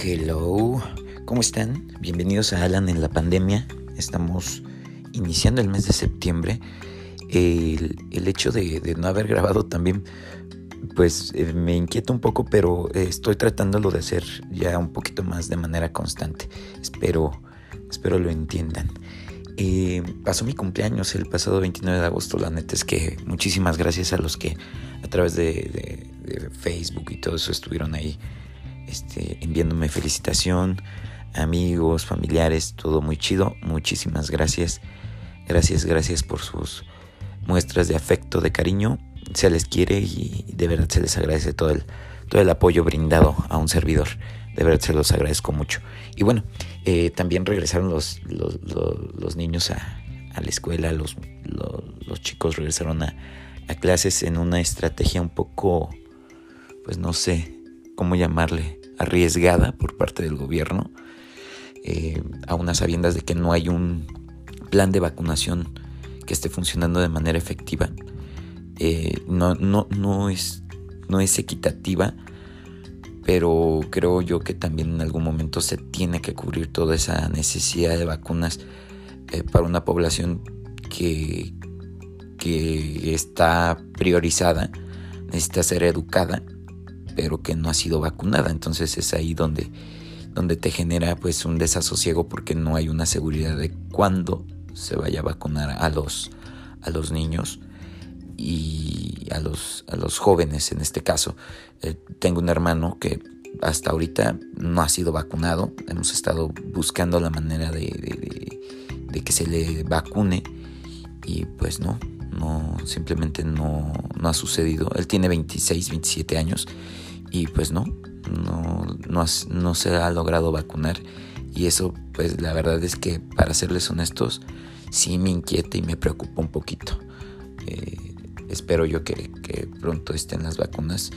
Hello, ¿cómo están? Bienvenidos a Alan en la pandemia. Estamos iniciando el mes de septiembre. El, hecho de, no haber grabado también, pues eh, me inquieta un poco, pero estoy tratándolo de hacer ya un poquito más de manera constante. Espero, espero lo entiendan. Eh, pasó mi cumpleaños el pasado 29 de agosto. La neta es que muchísimas gracias a los que a través de Facebook y todo eso estuvieron ahí este, enviándome felicitación, amigos, familiares, todo muy chido. Muchísimas gracias. Gracias, gracias por sus muestras de afecto, de cariño. Se les quiere y de verdad se les agradece todo el, todo el apoyo brindado a un servidor. De verdad se los agradezco mucho. Y bueno, eh, también regresaron los, los, niños a, la escuela, los, los chicos regresaron a clases en una estrategia un poco, pues no sé cómo llamarle, arriesgada por parte del gobierno, eh, a unas sabiendas de que no hay un plan de vacunación que esté funcionando de manera efectiva. Eh, no, no, no, es, no es equitativa, pero creo yo que también en algún momento se tiene que cubrir toda esa necesidad de vacunas eh, para una población que, que está priorizada, necesita ser educada pero que no ha sido vacunada. Entonces es ahí donde, donde te genera pues un desasosiego porque no hay una seguridad de cuándo se vaya a vacunar a los, a los niños y a los, a los jóvenes en este caso. Eh, tengo un hermano que hasta ahorita no ha sido vacunado. Hemos estado buscando la manera de, de, que se le vacune y pues no, no, simplemente no, no ha sucedido. Él tiene 26, 27 años y pues no, no, no, se ha logrado vacunar y eso pues la verdad es que para serles honestos sí me inquieta y me preocupa un poquito. Eh, espero yo que, pronto estén las vacunas.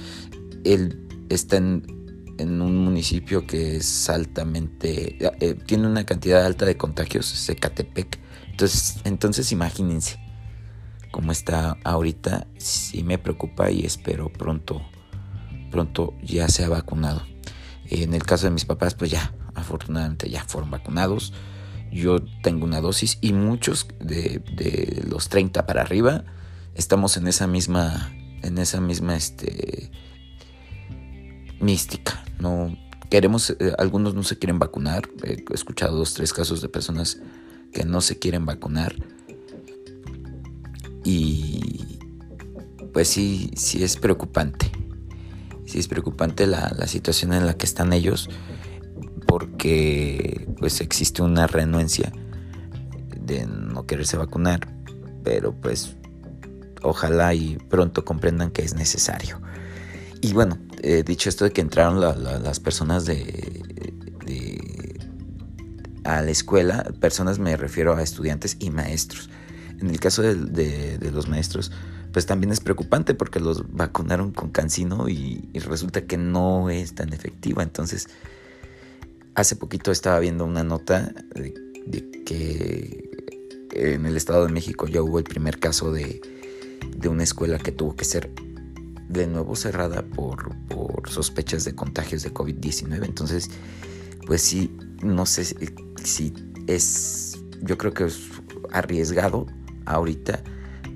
Él está en, un municipio que es altamente, eh, tiene una cantidad alta de contagios, es Ecatepec. Entonces, entonces imagínense cómo está ahorita, sí me preocupa y espero pronto pronto ya se ha vacunado. En el caso de mis papás, pues ya, afortunadamente ya fueron vacunados. Yo tengo una dosis y muchos de, los 30 para arriba estamos en esa misma, en esa misma este, mística. No queremos, eh, algunos no se quieren vacunar. He escuchado dos, tres casos de personas que no se quieren vacunar. Y pues sí, sí es preocupante sí es preocupante la, situación en la que están ellos porque pues existe una renuencia de no quererse vacunar, pero pues ojalá y pronto comprendan que es necesario. Y bueno, eh, dicho esto de que entraron las personas de, a la escuela, personas me refiero a estudiantes y maestros. En el caso de los maestros, pues también es preocupante porque los vacunaron con cancino y, resulta que no es tan efectiva. Entonces, hace poquito estaba viendo una nota de, que en el Estado de México ya hubo el primer caso de, una escuela que tuvo que ser de nuevo cerrada por, por sospechas de contagios de COVID-19. Entonces, pues sí, no sé si, si es, yo creo que es arriesgado ahorita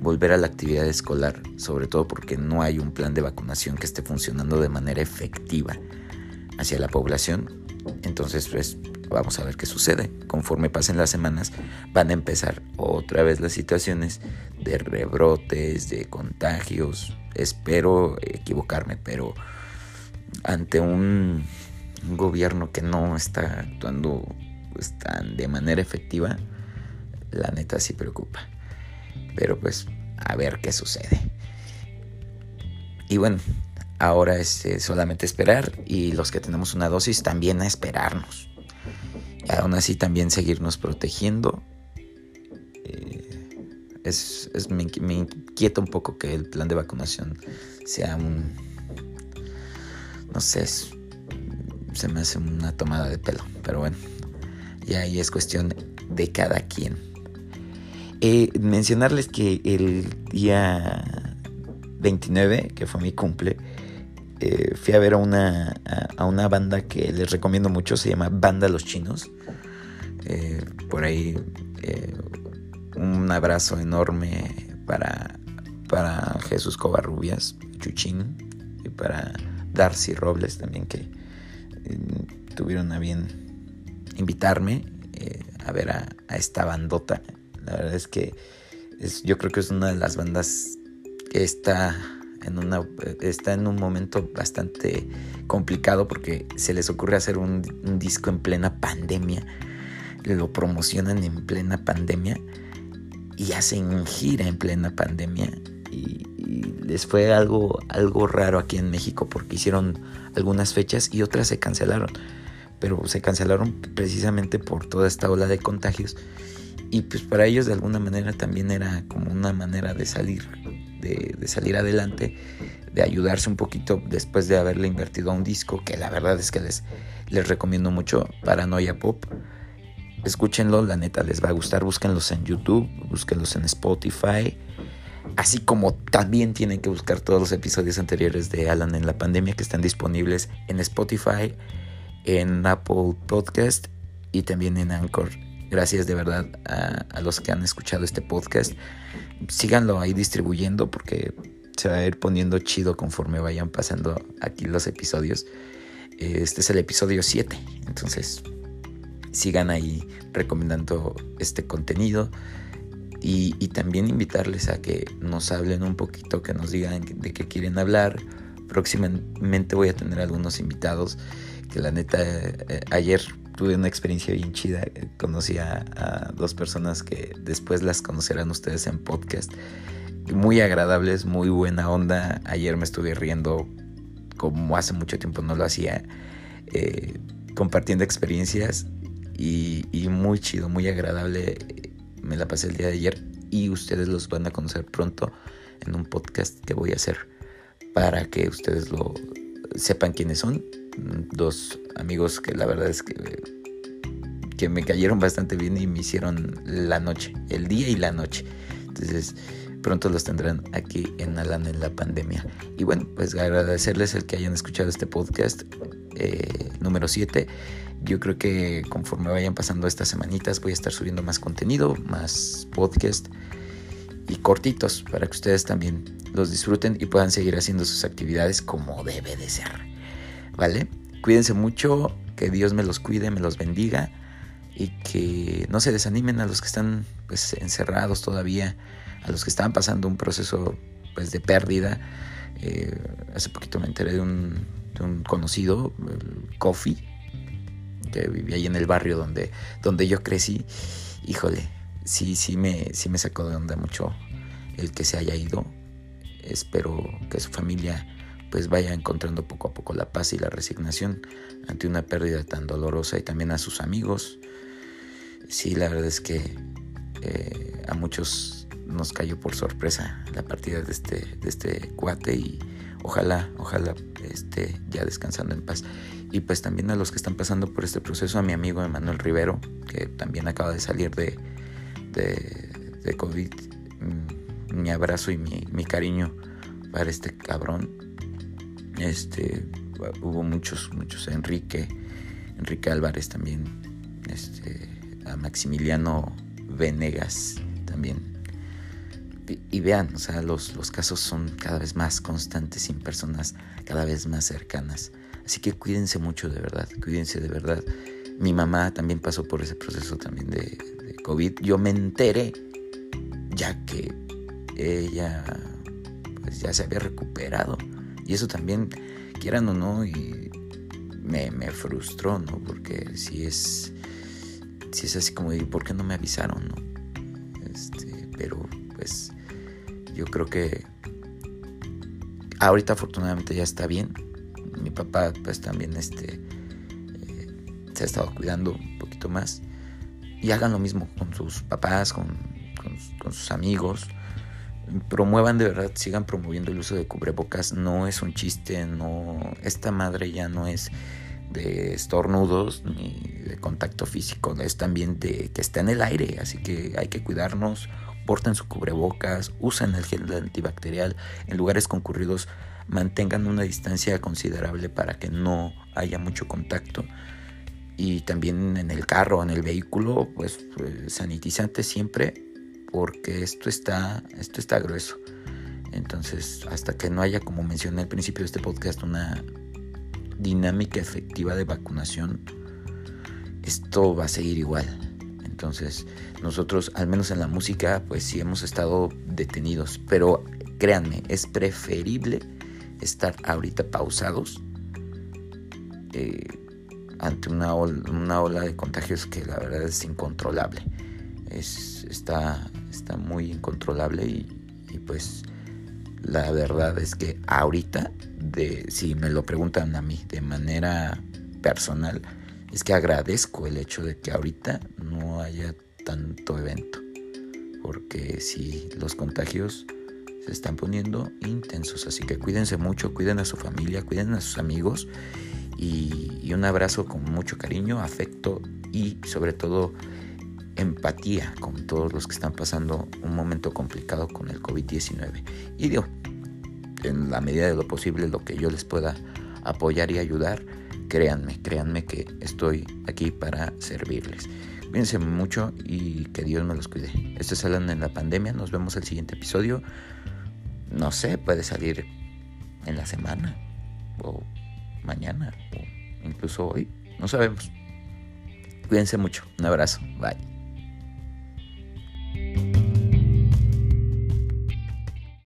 volver a la actividad escolar, sobre todo porque no hay un plan de vacunación que esté funcionando de manera efectiva hacia la población. Entonces, pues vamos a ver qué sucede. Conforme pasen las semanas, van a empezar otra vez las situaciones de rebrotes, de contagios. Espero equivocarme, pero ante un, gobierno que no está actuando pues, tan de manera efectiva, la neta sí preocupa. Pero pues a ver qué sucede. Y bueno, ahora es eh, solamente esperar y los que tenemos una dosis también a esperarnos. Y aún así también seguirnos protegiendo. Eh, es, me, inquieta un poco que el plan de vacunación sea un... No sé, se me hace una tomada de pelo. Pero bueno, y ahí es cuestión de cada quien. Eh, mencionarles que el día 29, que fue mi cumple, eh, fui a ver a una, a, una banda que les recomiendo mucho, se llama Banda Los Chinos. Eh, por ahí un abrazo enorme para, para Jesús Covarrubias, Chuchín, y para Darcy Robles también, que tuvieron a bien invitarme a ver a, a, esta bandota. La verdad es que es, yo creo que es una de las bandas que está en, una, está en un momento bastante complicado porque se les ocurre hacer un, disco en plena pandemia. Lo promocionan en plena pandemia y hacen gira en plena pandemia. Y, les fue algo, algo raro aquí en México porque hicieron algunas fechas y otras se cancelaron. Pero se cancelaron precisamente por toda esta ola de contagios. Y pues para ellos de alguna manera también era como una manera de salir de, salir adelante, de ayudarse un poquito después de haberle invertido a un disco, que la verdad es que les, les recomiendo mucho, Paranoia Pop. Escúchenlo, la neta les va a gustar, búsquenlos en YouTube, búsquenlos en Spotify. Así como también tienen que buscar todos los episodios anteriores de Alan en la pandemia que están disponibles en Spotify, en Apple Podcast y también en Anchor. Gracias de verdad a, los que han escuchado este podcast síganlo ahí distribuyendo porque se va a ir poniendo chido conforme vayan pasando aquí los episodios. Este es el episodio 7, entonces sigan ahí recomendando este contenido y, también invitarles a que nos hablen un poquito, que nos digan de qué quieren hablar. Próximamente voy a tener algunos invitados que la neta eh, ayer tuve una experiencia bien chida. Conocí a, dos personas que después las conocerán ustedes en podcast. Muy agradables, muy buena onda. Ayer me estuve riendo como hace mucho tiempo no lo hacía, eh, compartiendo experiencias y, y, muy chido, muy agradable. Me la pasé el día de ayer y ustedes los van a conocer pronto en un podcast que voy a hacer para que ustedes lo sepan quiénes son dos amigos que la verdad es que, que me cayeron bastante bien y me hicieron la noche, el día y la noche. Entonces, pronto los tendrán aquí en Alan en la pandemia. Y bueno, pues agradecerles el que hayan escuchado este podcast eh, número 7. Yo creo que conforme vayan pasando estas semanitas voy a estar subiendo más contenido, más podcast y cortitos para que ustedes también los disfruten y puedan seguir haciendo sus actividades como debe de ser. ¿Vale? Cuídense mucho, que Dios me los cuide, me los bendiga y que no se desanimen a los que están pues encerrados todavía, a los que están pasando un proceso pues de pérdida. Eh, hace poquito me enteré de un, conocido, Coffee, que vivía ahí en el barrio donde, donde yo crecí. Híjole, sí, sí me, sí me sacó de onda mucho el que se haya ido. Espero que su familia pues vaya encontrando poco a poco la paz y la resignación ante una pérdida tan dolorosa y también a sus amigos. Sí, la verdad es que eh, a muchos nos cayó por sorpresa la partida de este, de este cuate y ojalá, ojalá esté ya descansando en paz. Y pues también a los que están pasando por este proceso, a mi amigo Emanuel Rivero, que también acaba de salir de, de, COVID, mm, mi abrazo y mi, mi cariño para este cabrón este, hubo muchos, muchos. Enrique, Enrique Álvarez también. Este, a Maximiliano Venegas también. Y, vean, o sea, los, los casos son cada vez más constantes en personas cada vez más cercanas. Así que cuídense mucho de verdad, cuídense de verdad. Mi mamá también pasó por ese proceso también de, de COVID. Yo me enteré ya que ella pues ya se había recuperado y eso también, quieran o no, y me, frustró, ¿no? Porque si es, si es así como, ¿y por qué no me avisaron, no? Este, pero pues yo creo que ahorita afortunadamente ya está bien. Mi papá pues también este, eh, se ha estado cuidando un poquito más. Y hagan lo mismo con sus papás, con, con sus amigos promuevan de verdad, sigan promoviendo el uso de cubrebocas. No es un chiste, no. Esta madre ya no es de estornudos ni de contacto físico, es también de que está en el aire, así que hay que cuidarnos, porten su cubrebocas, usen el gel antibacterial en lugares concurridos. mantengan una distancia considerable para que no haya mucho contacto. Y también en el carro, en el vehículo, pues, pues sanitizante siempre, porque esto está, esto está grueso. Entonces, hasta que no haya, como mencioné al principio de este podcast, una dinámica efectiva de vacunación, esto va a seguir igual. Entonces, nosotros, al menos en la música, pues sí hemos estado detenidos. Pero créanme, es preferible estar ahorita pausados eh, ante una ola, una ola, de contagios que la verdad es incontrolable. Es, está, está muy incontrolable y, pues la verdad es que ahorita, de, si me lo preguntan a mí de manera personal, es que agradezco el hecho de que ahorita no haya tanto evento. Porque si los contagios se están poniendo intensos. Así que cuídense mucho, cuiden a su familia, cuiden a sus amigos y, un abrazo con mucho cariño, afecto y sobre todo empatía con todos los que están pasando un momento complicado con el COVID-19. Y digo, en la medida de lo posible, lo que yo les pueda apoyar y ayudar, créanme, créanme que estoy aquí para servirles. Cuídense mucho y que Dios me los cuide. Esto es Alan en la pandemia. Nos vemos el siguiente episodio no sé, puede salir en la semana o mañana o incluso hoy, no sabemos. Cuídense mucho, un abrazo, bye.